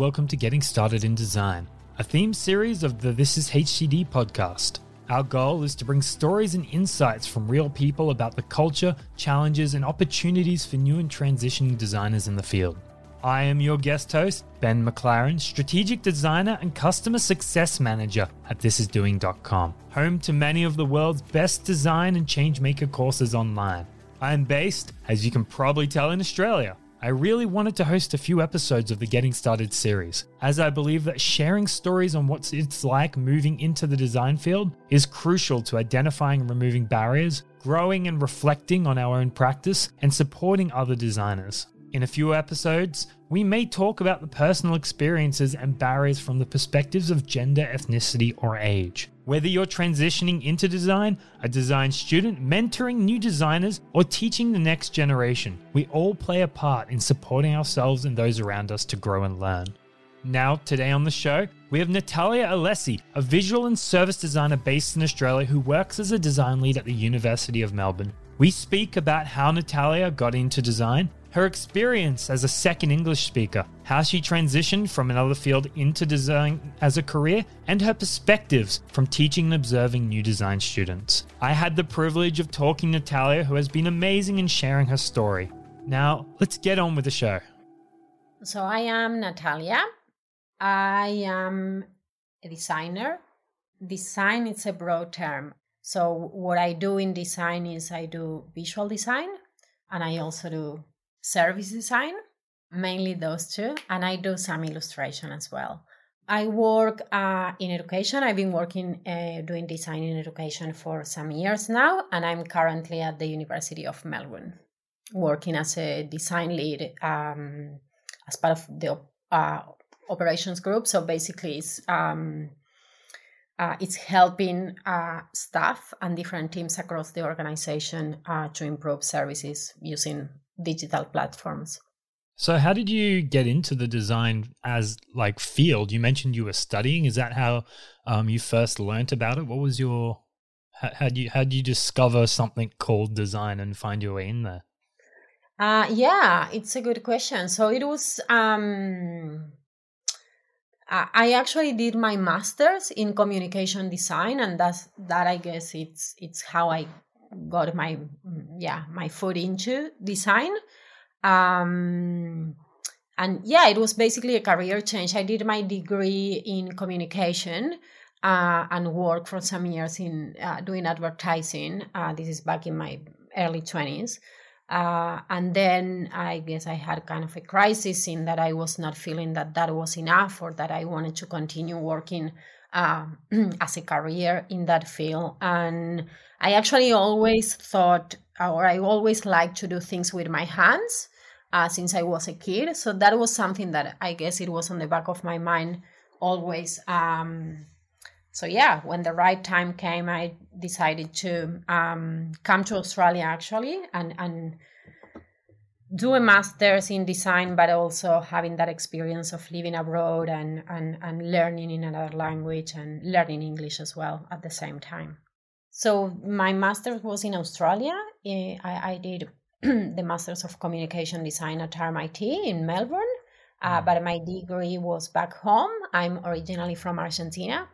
Welcome to Getting Started in Design, a theme series of the This is HCD podcast. Our goal is to bring stories and insights from real people about the culture, challenges, and opportunities for new and transitioning designers in the field. I am your guest host, Ben Maclaren, strategic designer and customer success manager at thisisdoing.com, home to many of the world's best design and changemaker courses online. I am based, as you can probably tell, in Australia. I really wanted to host a few episodes of the Getting Started series, as I believe that sharing stories on what it's like moving into the design field is crucial to identifying and removing barriers, growing and reflecting on our own practice, and supporting other designers. In a few episodes, we may talk about the personal experiences and barriers from the perspectives of gender, ethnicity, or age. Whether you're transitioning into design, a design student, mentoring new designers, or teaching the next generation, we all play a part in supporting ourselves and those around us to grow and learn. Now, today on the show, we have Natalia Alessi, a visual and service designer based in Australia who works as a design lead at the University of Melbourne. We speak about how Natalia got into design, her experience as a second English speaker, how she transitioned from another field into design as a career, and her perspectives from teaching and observing new design students. I had the privilege of talking to Natalia, who has been amazing in sharing her story. Now, let's get on with the show. So, I am Natalia. I am a designer. Design is a broad term. So, what I do in design is I do visual design and I also do service design, mainly those two, and I do some illustration as well. I work uh, in education. I've been working uh, doing design in education for some years now, and I'm currently at the University of Melbourne working as a design lead um, as part of the uh, operations group. So basically, it's um, uh, it's helping uh, staff and different teams across the organization uh, to improve services using digital platforms. So how did you get into the design as like field? You mentioned you were studying. Is that how um, you first learnt about it? What was your how, how do you how do you discover something called design and find your way in there? Uh, yeah, it's a good question. So it was um, I actually did my master's in communication design, and that's that. I guess it's it's how I got my yeah my foot into design. Um and yeah it was basically a career change. I did my degree in communication uh, and worked for some years in uh, doing advertising. Uh, this is back in my early 20s uh, and then i guess i had kind of a crisis in that i was not feeling that that was enough or that i wanted to continue working uh, as a career in that field. And I actually always thought, or I always liked to do things with my hands uh, since I was a kid. So that was something that I guess it was on the back of my mind always. Um, so yeah, when the right time came, I decided to um, come to Australia actually and and do a master's in design, but also having that experience of living abroad and, and, and learning in another language and learning English as well at the same time. So my master's was in Australia. Eh, I, I did the Masters of Communication Design at RMIT in Melbourne, uh, mm. but my degree was back home. I'm originally from Argentina,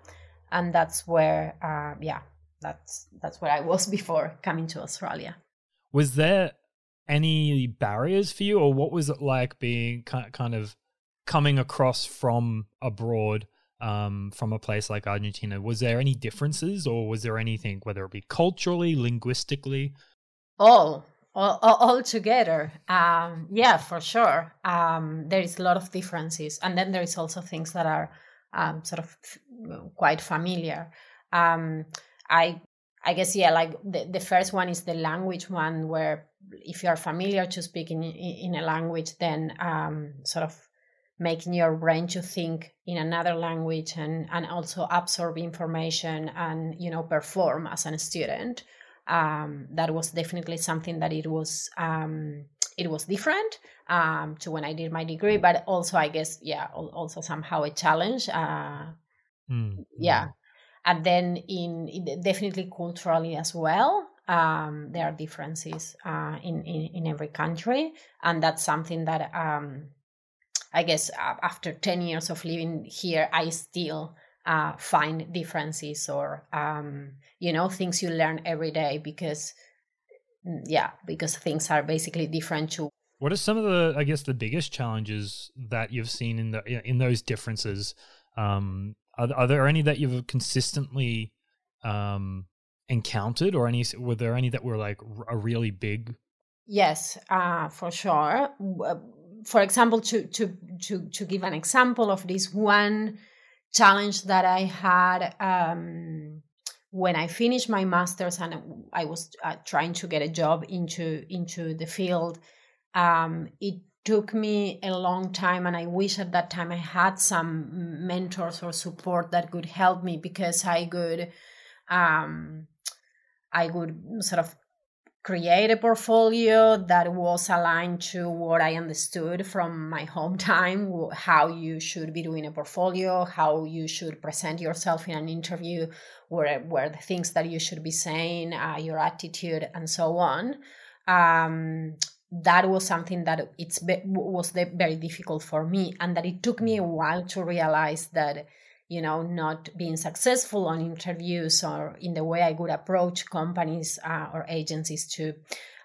and that's where, uh, yeah, that's that's where I was before coming to Australia. Was there any barriers for you, or what was it like being kind of coming across from abroad? Um, from a place like Argentina, was there any differences, or was there anything, whether it be culturally, linguistically? All, all, all together um, yeah for sure um, there is a lot of differences and then there is also things that are um, sort of quite familiar um, i i guess yeah like the, the first one is the language one where if you are familiar to speak in, in a language then um, sort of making your brain to think in another language and, and also absorb information and you know perform as a student um, that was definitely something that it was um, it was different um, to when I did my degree, but also I guess yeah, also somehow a challenge. Uh, mm. Yeah, and then in, in, definitely culturally as well. Um, there are differences uh, in, in in every country, and that's something that um, I guess after ten years of living here, I still uh, find differences or um, you know things you learn every day because mm, yeah because things are basically different too what are some of the i guess the biggest challenges that you've seen in the in those differences um, are, are there any that you've consistently um, encountered or any were there any that were like a really big yes uh, for sure uh, for example to to to to give an example of this one challenge that I had um, when I finished my master's and I was uh, trying to get a job into into the field. Um, it took me a long time, and I wish at that time I had some mentors or support that could help me because I could. Um, I would sort of create a portfolio that was aligned to what I understood from my home time, how you should be doing a portfolio, how you should present yourself in an interview, where, where the things that you should be saying, uh, your attitude, and so on. Um, that was something that it's was very difficult for me, and that it took me a while to realize that you know not being successful on interviews or in the way i would approach companies uh, or agencies to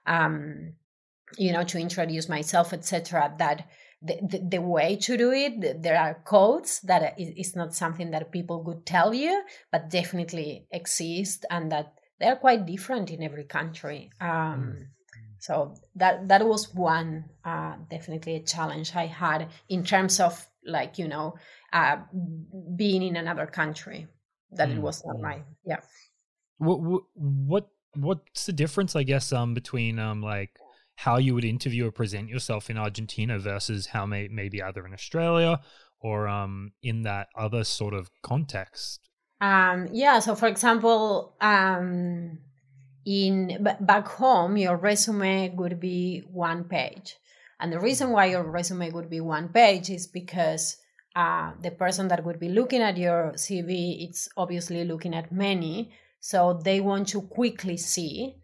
um, you know to introduce myself etc that the, the, the, way to do it there are codes that is not something that people would tell you but definitely exist and that they're quite different in every country um, mm. So that that was one uh, definitely a challenge i had in terms of like you know uh, being in another country that mm. it was not my yeah what what what's the difference i guess um between um like how you would interview or present yourself in argentina versus how may, maybe either in australia or um in that other sort of context um yeah so for example um in back home your resume would be one page and the reason why your resume would be one page is because uh, the person that would be looking at your CV, it's obviously looking at many. So they want to quickly see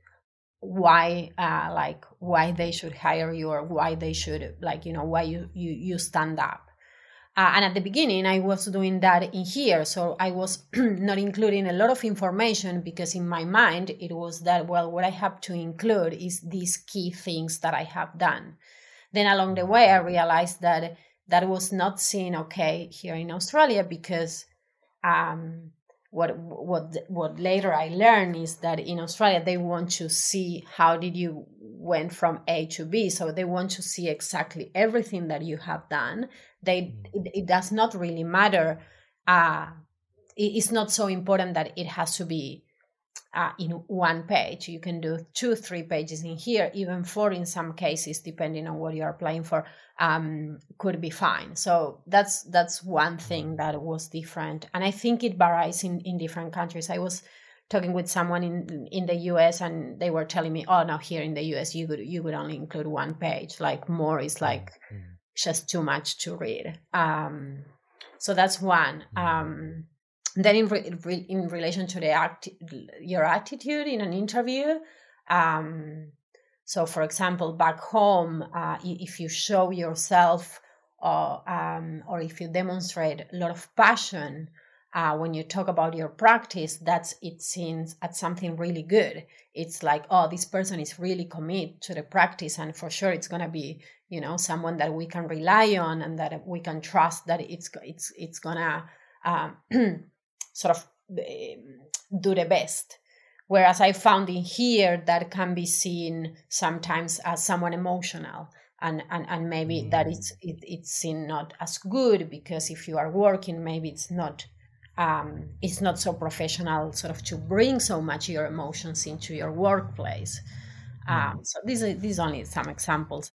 why, uh, like, why they should hire you or why they should, like, you know, why you you you stand up. Uh, and at the beginning, I was doing that in here, so I was not including a lot of information because in my mind it was that well, what I have to include is these key things that I have done. Then along the way, I realized that that was not seen okay here in Australia because um, what what what later I learned is that in Australia they want to see how did you went from A to B, so they want to see exactly everything that you have done. They mm. it, it does not really matter. Uh, it, it's not so important that it has to be uh, in one page. You can do two, three pages in here, even four in some cases, depending on what you are applying for, um, could be fine. So that's that's one thing that was different, and I think it varies in in different countries. I was talking with someone in in the US, and they were telling me, "Oh, now here in the US, you could you could only include one page. Like more is like mm-hmm. just too much to read." Um, so that's one. Mm-hmm. Um, then in, re- in relation to the act- your attitude in an interview um, so for example back home uh, if you show yourself or, um, or if you demonstrate a lot of passion uh, when you talk about your practice that's it seems at something really good. It's like oh this person is really committed to the practice and for sure it's going to be you know someone that we can rely on and that we can trust that it's it's it's going to um, sort of um, do the best. Whereas I found in here that can be seen sometimes as someone emotional. And, and, and maybe mm. that it's it, it's seen not as good because if you are working maybe it's not um, it's not so professional sort of to bring so much your emotions into your workplace mm. um, so these are these are only some examples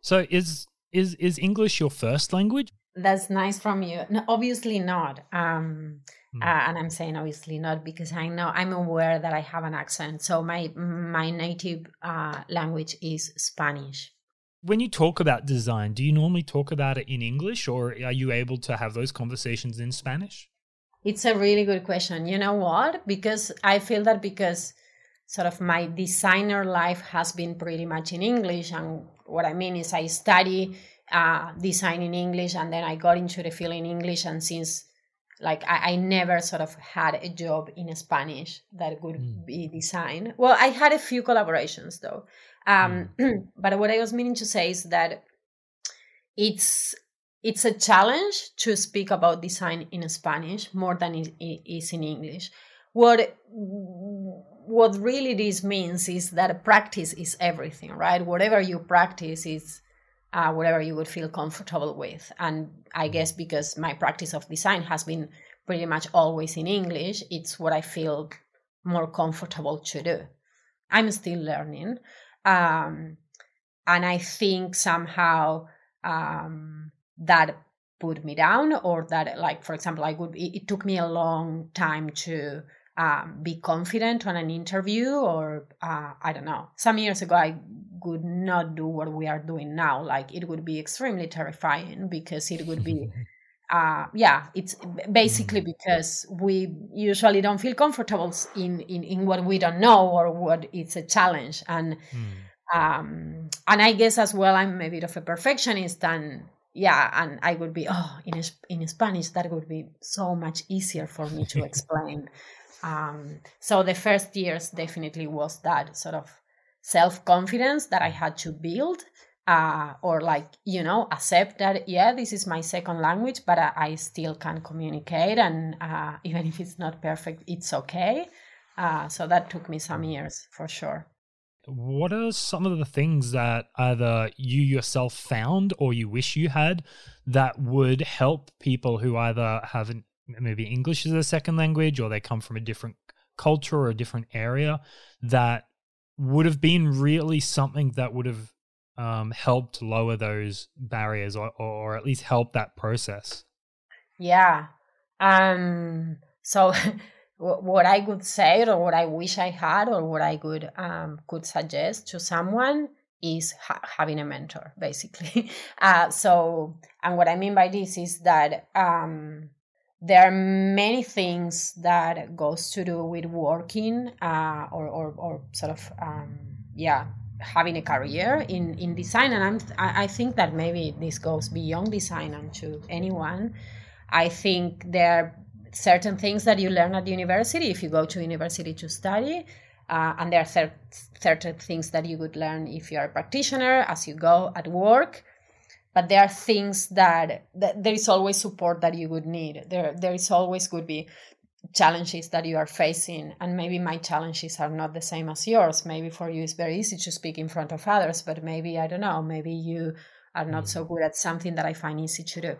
so is is is english your first language that's nice from you no, obviously not um, mm. uh, and i'm saying obviously not because i know i'm aware that i have an accent so my my native uh, language is spanish when you talk about design do you normally talk about it in english or are you able to have those conversations in spanish it's a really good question you know what because i feel that because sort of my designer life has been pretty much in english and what i mean is i study uh, design in English, and then I got into the field in English. And since like I, I never sort of had a job in Spanish that would mm. be design. Well, I had a few collaborations though. Um, mm. but what I was meaning to say is that it's it's a challenge to speak about design in Spanish more than it is in English. What what really this means is that practice is everything, right? Whatever you practice is uh, whatever you would feel comfortable with. And I guess because my practice of design has been pretty much always in English, it's what I feel more comfortable to do. I'm still learning. Um, and I think somehow um, that put me down, or that, like, for example, I would, it, it took me a long time to um, be confident on an interview or uh, i don't know some years ago i would not do what we are doing now like it would be extremely terrifying because it would be uh, yeah it's basically mm. because we usually don't feel comfortable in, in, in what we don't know or what it's a challenge and mm. um, and i guess as well i'm a bit of a perfectionist and yeah and i would be oh in, in spanish that would be so much easier for me to explain um, so the first years definitely was that sort of self confidence that I had to build, uh, or like you know accept that yeah this is my second language, but I, I still can communicate, and uh, even if it's not perfect, it's okay. Uh, so that took me some years for sure. What are some of the things that either you yourself found or you wish you had that would help people who either haven't maybe English as a second language or they come from a different culture or a different area that would have been really something that would have um, helped lower those barriers or, or at least help that process. Yeah. Um so what i could say or what i wish i had or what i could um could suggest to someone is ha- having a mentor basically. Uh so and what i mean by this is that um there are many things that goes to do with working uh, or, or, or sort of um, yeah having a career in, in design. And I'm, I think that maybe this goes beyond design and to anyone. I think there are certain things that you learn at university. If you go to university to study uh, and there are certain things that you would learn if you are a practitioner as you go at work but there are things that, that there is always support that you would need. There there is always could be challenges that you are facing and maybe my challenges are not the same as yours. Maybe for you it's very easy to speak in front of others but maybe i don't know maybe you are not so mm. good at something that i find easy to do.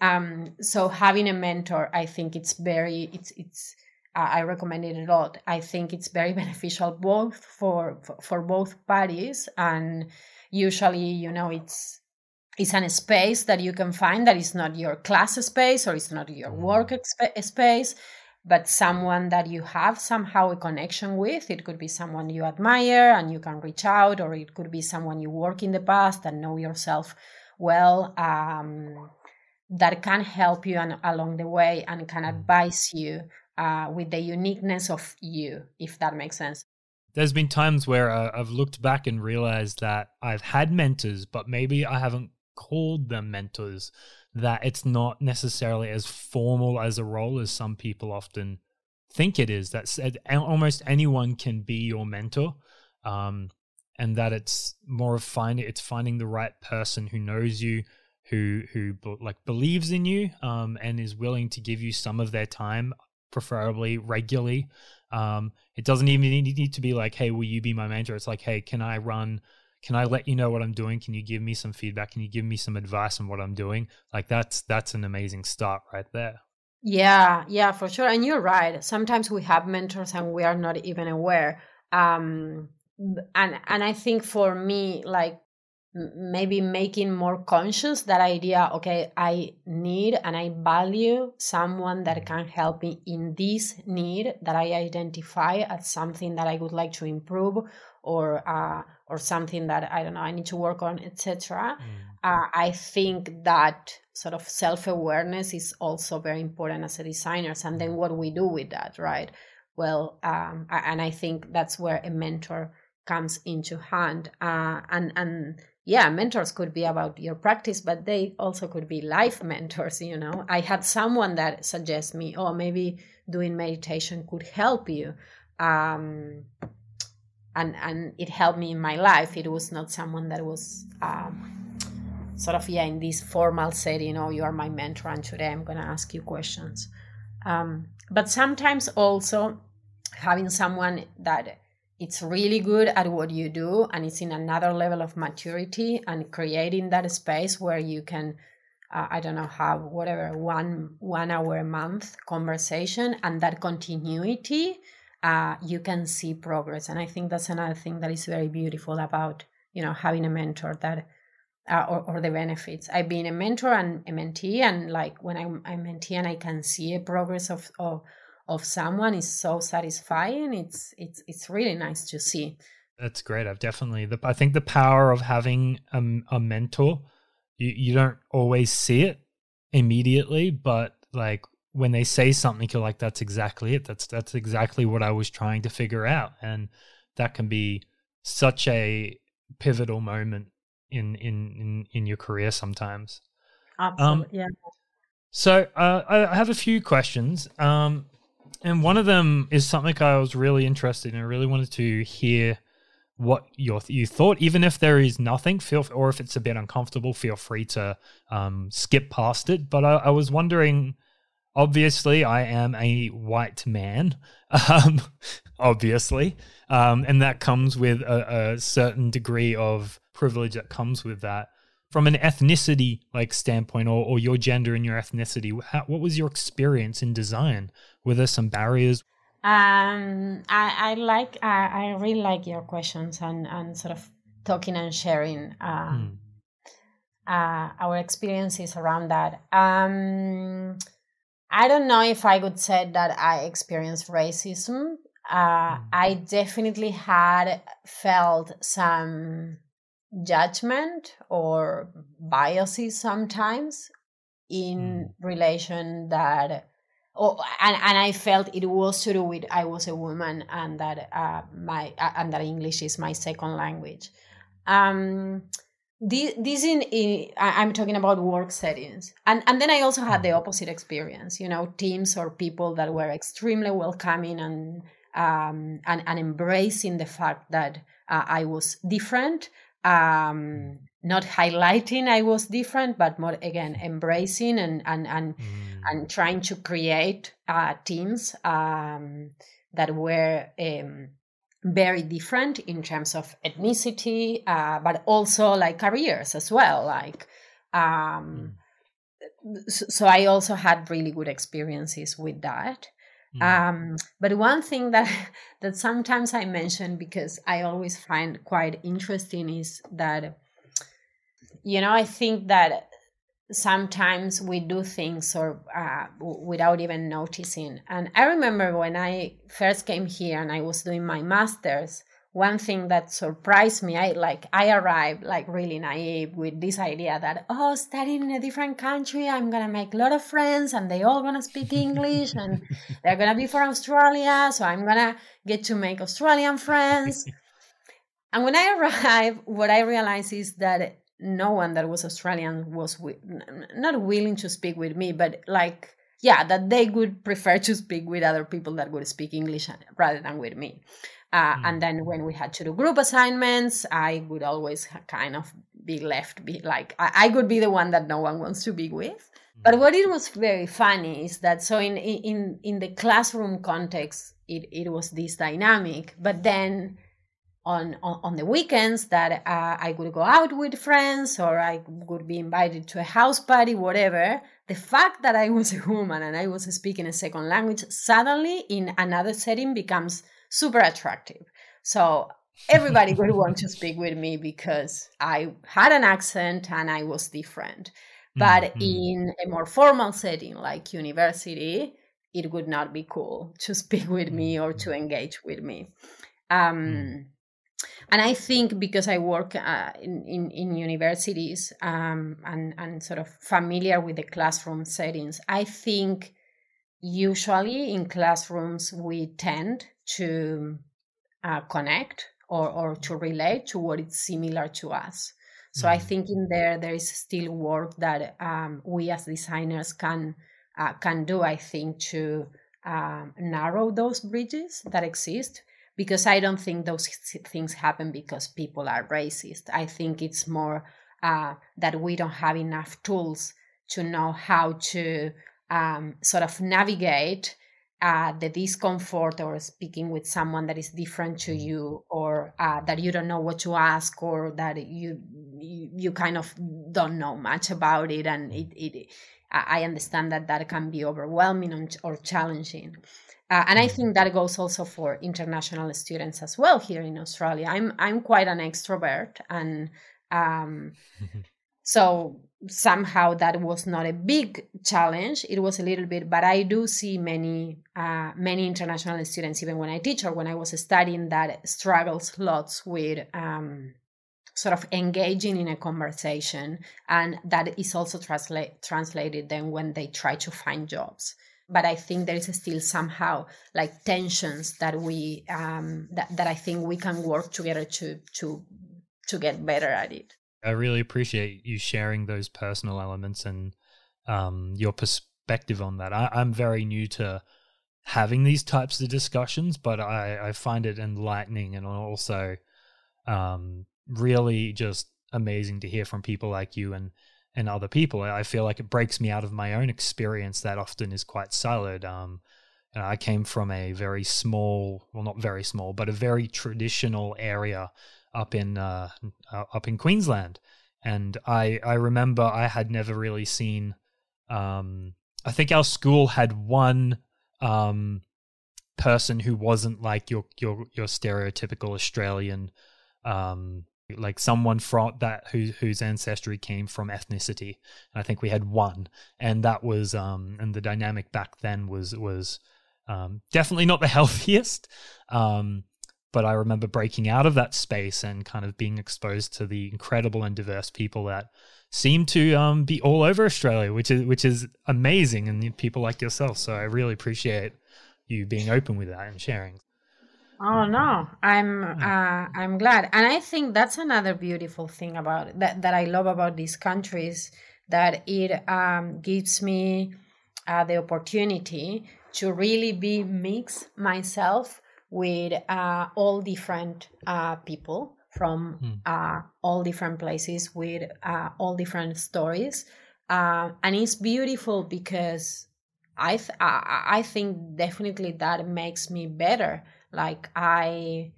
Um, so having a mentor i think it's very it's it's uh, i recommend it a lot. I think it's very beneficial both for, for for both parties and usually you know it's it's an space that you can find that is not your class space or it's not your mm. work exp- space but someone that you have somehow a connection with it could be someone you admire and you can reach out or it could be someone you work in the past and know yourself well um, that can help you and, along the way and can mm. advise you uh, with the uniqueness of you if that makes sense there's been times where uh, I've looked back and realized that I've had mentors, but maybe I haven't called them mentors, that it's not necessarily as formal as a role as some people often think it is. That almost anyone can be your mentor, um, and that it's more of finding it's finding the right person who knows you, who who like believes in you, um, and is willing to give you some of their time preferably regularly. Um, it doesn't even need to be like, hey, will you be my mentor? It's like, hey, can I run? Can I let you know what I'm doing? Can you give me some feedback? Can you give me some advice on what I'm doing? Like that's that's an amazing start right there. Yeah, yeah, for sure. And you're right. Sometimes we have mentors and we are not even aware. Um, and and I think for me, like maybe making more conscious that idea okay i need and i value someone that can help me in this need that i identify as something that i would like to improve or uh, or something that i don't know i need to work on etc mm. uh, i think that sort of self-awareness is also very important as a designers and then what we do with that right? Well um, and i think that's where a mentor comes into hand. Uh, and and yeah, mentors could be about your practice, but they also could be life mentors. You know, I had someone that suggests me, oh, maybe doing meditation could help you. Um, and and it helped me in my life. It was not someone that was um, sort of yeah in this formal setting. Oh, you are my mentor, and today I'm going to ask you questions. Um, but sometimes also having someone that it's really good at what you do and it's in another level of maturity and creating that space where you can uh, i don't know have whatever one one hour a month conversation and that continuity uh, you can see progress. And i think that's another thing that is very beautiful about you know having a mentor that uh, or, or the benefits. I've been a mentor and a mentee and like when i'm a mentee and i can see a progress of, of of someone is so satisfying. It's it's it's really nice to see. That's great. I've definitely the I think the power of having a, a mentor. You you don't always see it immediately, but like when they say something, you're like, that's exactly it. That's that's exactly what I was trying to figure out, and that can be such a pivotal moment in in in, in your career sometimes. Absolutely. Um, yeah. So uh, I have a few questions. Um, and one of them is something I was really interested in. I really wanted to hear what your you thought, even if there is nothing, feel or if it's a bit uncomfortable, feel free to um, skip past it. But I, I, was wondering. Obviously, I am a white man, um, obviously, um, and that comes with a, a certain degree of privilege that comes with that from an ethnicity like standpoint or, or your gender and your ethnicity how, what was your experience in design were there some barriers um i, I like I, I really like your questions and and sort of talking and sharing uh, hmm. uh, our experiences around that um i don't know if i would say that i experienced racism uh, hmm. i definitely had felt some judgment or biases sometimes in mm. relation that oh, and, and I felt it was to do with I was a woman and that uh, my uh, and that English is my second language. Um, this, this in, in I'm talking about work settings, and and then I also had the mm. opposite experience. You know, teams or people that were extremely welcoming and um, and and embracing the fact that uh, I was different um, not highlighting I was different, but more again embracing and and and mm. and trying to create uh, teams um, that were um, very different in terms of ethnicity, uh, but also like careers as well. Like, um, mm. so, so I also had really good experiences with that. Mm. Um, but one thing that that sometimes I mention because I always find quite interesting is that you know I think that sometimes we do things or uh, without even noticing. And I remember when I first came here and I was doing my masters, one thing that surprised me i like i arrived like really naive with this idea that oh studying in a different country i'm gonna make a lot of friends and they all gonna speak english and they're gonna be from australia so i'm gonna get to make australian friends. And when i arrived what i realized is that no one that was australian was wi- not willing to speak with me but like yeah that they would prefer to speak with other people that would speak english uh, rather than with me uh, mm. And then when we had to do group assignments, I would always kind of be left be like I, I could be the one that no one wants to be with but what it was very funny is that so in in in the classroom context it, it was this dynamic but then on, on, on the weekends that uh, I would go out with friends or I would be invited to a house party, whatever. The fact that I was a woman and I was speaking a second language suddenly in another setting becomes super attractive. So everybody would want to speak with me because I had an accent and I was different. But mm-hmm. in a more formal setting like university, it would not be cool to speak with me or to mm-hmm. engage with me. Um, mm and I think because I work uh, in, in, in universities um, and and sort of familiar with the classroom settings, I think usually in classrooms we tend to uh, connect or or to relate to what is similar to us. So mm-hmm. I think in there there is still work that um, we as designers can uh, can do. I think to um, narrow those bridges that exist because I don't think those things happen because people are racist. I think it's more uh, that we don't have enough tools to know how to um, sort of navigate uh, the discomfort or speaking with someone that is different to you or uh, that you don't know what to ask or that you, you, you kind of don't know much about it and it, it i understand that that can be overwhelming or challenging uh, and I mm-hmm. think that goes also for international students as well here in Australia. I'm I'm quite an extrovert, and um, so somehow that was not a big challenge. It was a little bit, but I do see many uh, many international students, even when I teach or when I was studying, that struggles lots with. Um, sort of engaging in a conversation and that is also translate, translated then when they try to find jobs but I think there is still somehow like tensions that we um, that that I think we can work together to to to get better at it. I really appreciate you sharing those personal elements and um, your perspective on that. I, I'm very new to having these types of discussions, but I, I find it enlightening and also um, really just amazing to hear from people like you and and other people. I feel like it breaks me out of my own experience that often is quite siloed. Um, I came from a very small, well, not very small, but a very traditional area up in uh, uh, up in Queensland, and I I remember I had never really seen. Um, I think our school had one um, person who wasn't like your your your stereotypical Australian um, like someone from that who, whose ancestry came from ethnicity. And I think we had one, and that was um, and the dynamic back then was was um, definitely not the healthiest. Um, but I remember breaking out of that space and kind of being exposed to the incredible and diverse people that seem to um, be all over Australia, which is which is amazing, and people like yourself. So I really appreciate you being open with that and sharing. Oh no, I'm uh, I'm glad, and I think that's another beautiful thing about it, that that I love about these countries that it um, gives me uh, the opportunity to really be mix myself with uh, all different uh, people from mm. all different places with uh, all different stories, and it's beautiful because I th- I, I think definitely that makes me better. Like i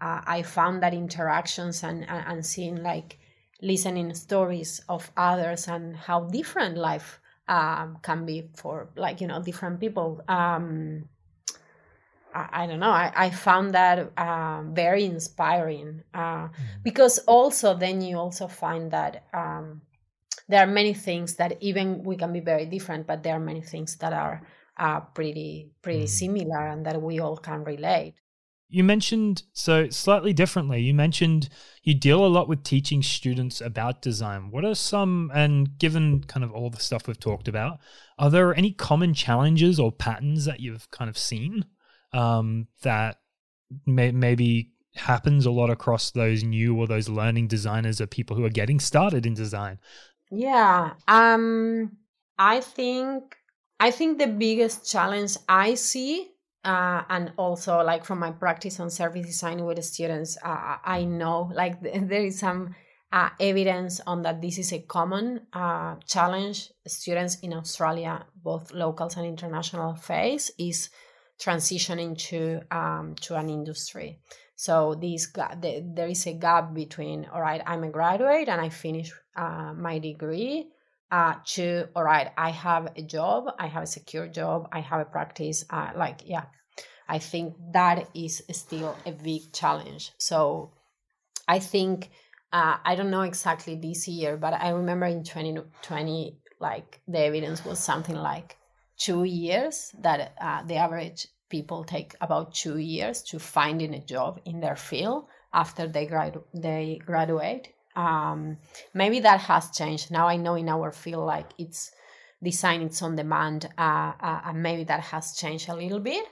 uh, i found that interactions and, and and seeing like listening stories of others and how different life um, can be for like you know different people. Um, I, I, don't know i, I found that uh, very inspiring uh, mm-hmm. because also then you also find that um, there are many things that even we can be very different but there are many things that are are pretty pretty mm. similar and that we all can relate. You mentioned so slightly differently. You mentioned you deal a lot with teaching students about design. What are some and given kind of all the stuff we've talked about, are there any common challenges or patterns that you've kind of seen um, that may, maybe happens a lot across those new or those learning designers or people who are getting started in design? Yeah, um, I think I think the biggest challenge I see, uh, and also like from my practice on service design with students, uh, I know like there is some uh, evidence on that this is a common uh, challenge students in Australia, both locals and international, face is transitioning to um, to an industry. So this the, there is a gap between all right, I'm a graduate and I finish uh, my degree. Uh, to all right, I have a job, I have a secure job, I have a practice. Uh, like yeah, I think that is still a big challenge. So I think uh, I don't know exactly this year, but I remember in 2020, like the evidence was something like two years that uh, the average people take about two years to finding a job in their field after they gradu- they graduate. Um, maybe that has changed. Now I know in our field, like it's design, it's on demand, uh, uh, and maybe that has changed a little bit.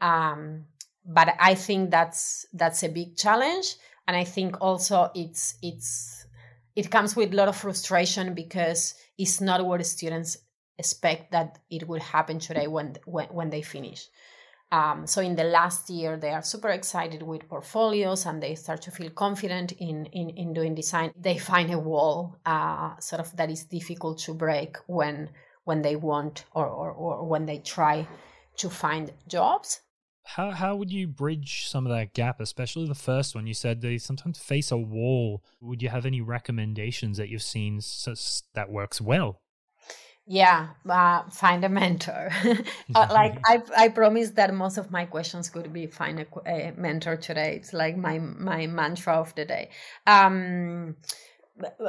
Um, but I think that's that's a big challenge and i think also it's it's it comes with a lot of frustration because it's not what students expect that it will happen today when when, when they finish um, so in the last year they are super excited with portfolios and they start to feel confident in in, in doing design they find a wall uh, sort of that is difficult to break when when they want or, or, or when they try to find jobs how how would you bridge some of that gap, especially the first one? You said they sometimes face a wall. Would you have any recommendations that you've seen that works well? Yeah, uh, find a mentor. uh, like I, I promise that most of my questions could be find a, a, mentor today. It's like my my mantra of the day. Um,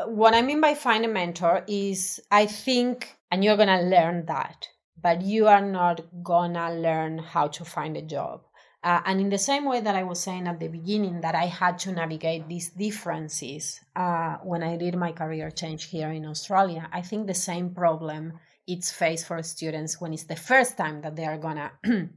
what I mean by find a mentor is I think, and you're gonna learn that but you are not gonna learn how to find a job. Uh, and in the same way that I was saying at the beginning, that I had to navigate these differences uh, when I did my career change here in Australia, I think the same problem it's faced for students when it's the first time that they are gonna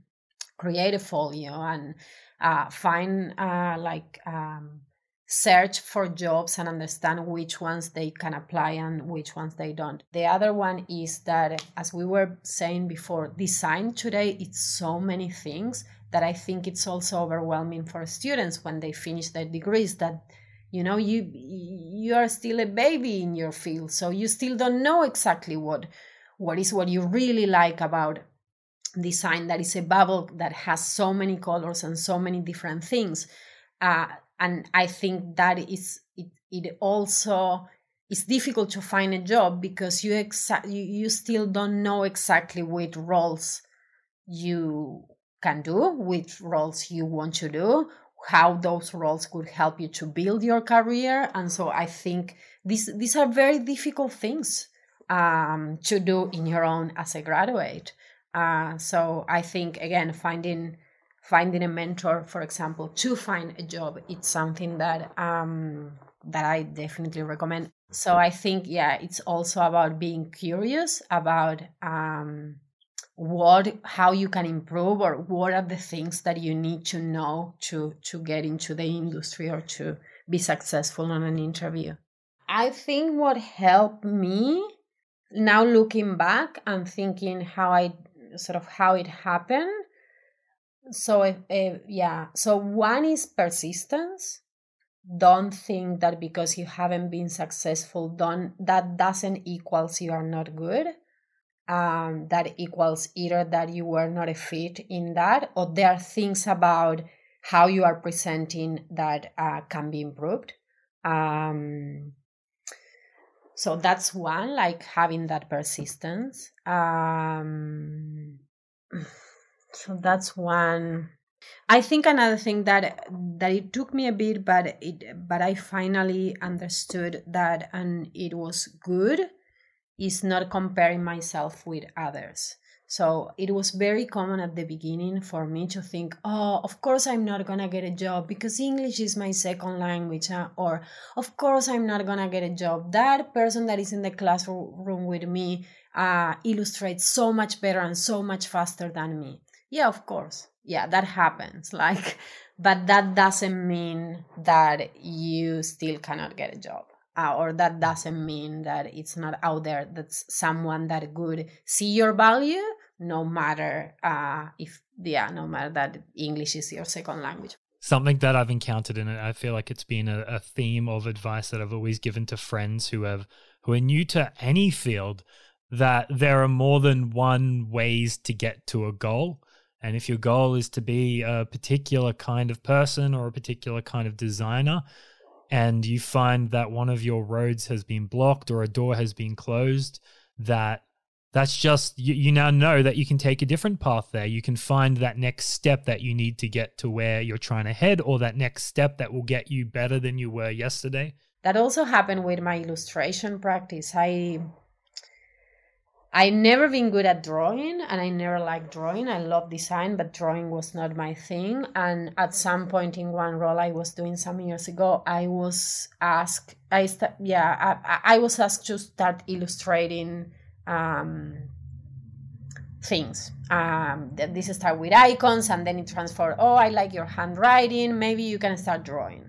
create a folio and uh, find uh, like um, search for jobs and understand which ones they can apply and which ones they don't. The other one is that, as we were saying before, design today it's so many things that I think it's also overwhelming for students when they finish their degrees that you know you you are still a baby in your field. So you still don't know exactly what what is what you really like about design that is a bubble that has so many colors and so many different things. Uh, and i think that is it, it also it's difficult to find a job because you exa- you, you still don't know exactly which roles you can do which roles you want to do how those roles could help you to build your career and so i think these these are very difficult things um, to do in your own as a graduate uh, so i think again finding finding a mentor, for example, to find a job, it's something that um, that I definitely recommend. So I think, yeah, it's also about being curious about um, what, how you can improve, or what are the things that you need to know to to get into the industry or to be successful on an interview. I think what helped me now looking back and thinking how I sort of how it happened so uh, yeah so one is persistence don't think that because you haven't been successful don't that doesn't equals you are not good um, that equals either that you were not a fit in that or there are things about how you are presenting that uh, can be improved. Um, so that's one like having that persistence. Um, so that's one. I think another thing that that it took me a bit but it but i finally understood that and it was good is not comparing myself with others. So it was very common at the beginning for me to think, oh, of course I'm not gonna get a job because English is my second language, uh, or of course I'm not gonna get a job. That person that is in the classroom with me uh, illustrates so much better and so much faster than me. Yeah of course. Yeah that happens like but that doesn't mean that you still cannot get a job uh, or that doesn't mean that it's not out there that's someone that could see your value no matter uh, if yeah no matter that english is your second language something that I've encountered it. I feel like it's been a, a theme of advice that I've always given to friends who have who are new to any field that there are more than one ways to get to a goal. And if your goal is to be a particular kind of person or a particular kind of designer, and you find that one of your roads has been blocked or a door has been closed, that that's just you, you now know that you can take a different path there. You can find that next step that you need to get to where you're trying to head, or that next step that will get you better than you were yesterday. That also happened with my illustration practice. I I never been good at drawing and I never liked drawing. I love design, but drawing was not my thing. And at some point in one role I was doing some years ago, I was asked, I st- yeah, I, I was asked to start illustrating um, things. Um, this start with icons and then it transfer. Oh, I like your handwriting. Maybe you can start drawing.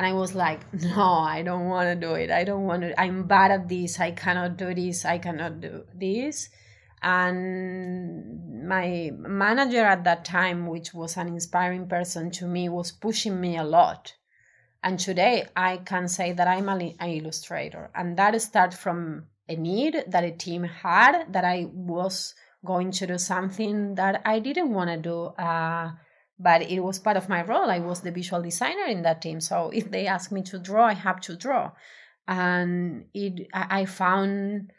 And I was like, no, I don't want to do it. I don't want to. I'm bad at this. I cannot do this. I cannot do this. And my manager at that time, which was an inspiring person to me, was pushing me a lot. And today I can say that I'm an illustrator. And that started from a need that a team had that I was going to do something that I didn't want to do. Uh, but it was part of my role. I was the visual designer in that team. So if they ask me to draw, I have to draw. And it, I found,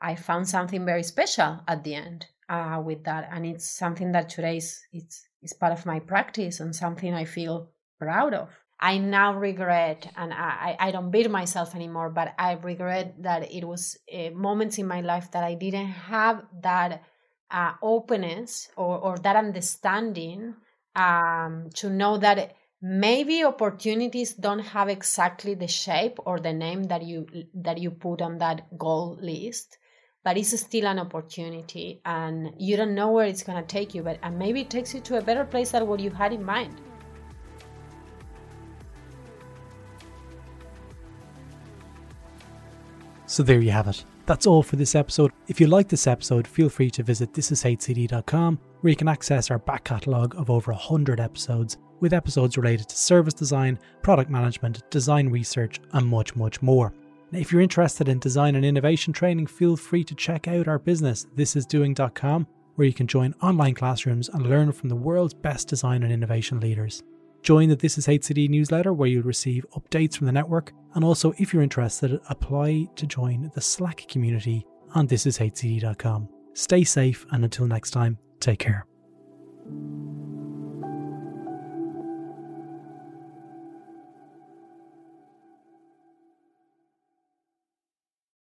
I found something very special at the end uh, with that, and it's something that today is it's, part of my practice and something I feel proud of. I now regret, and I, I don't beat myself anymore, but I regret that it was uh, moments in my life that I didn't have that uh, openness or, or that understanding um, to know that maybe opportunities don't have exactly the shape or the name that you that you put on that goal list but it's still an opportunity and you don't know where it's going to take you but and maybe it takes you to a better place than what you had in mind. So there you have it. That's all for this episode. If you like this episode, feel free to visit thisishcd.com where you can access our back catalogue of over 100 episodes with episodes related to service design, product management, design research, and much, much more. Now, if you're interested in design and innovation training, feel free to check out our business, thisisdoing.com, where you can join online classrooms and learn from the world's best design and innovation leaders. Join the This Is HCD newsletter where you'll receive updates from the network. And also, if you're interested, apply to join the Slack community on thisishcd.com. Stay safe, and until next time, Take care.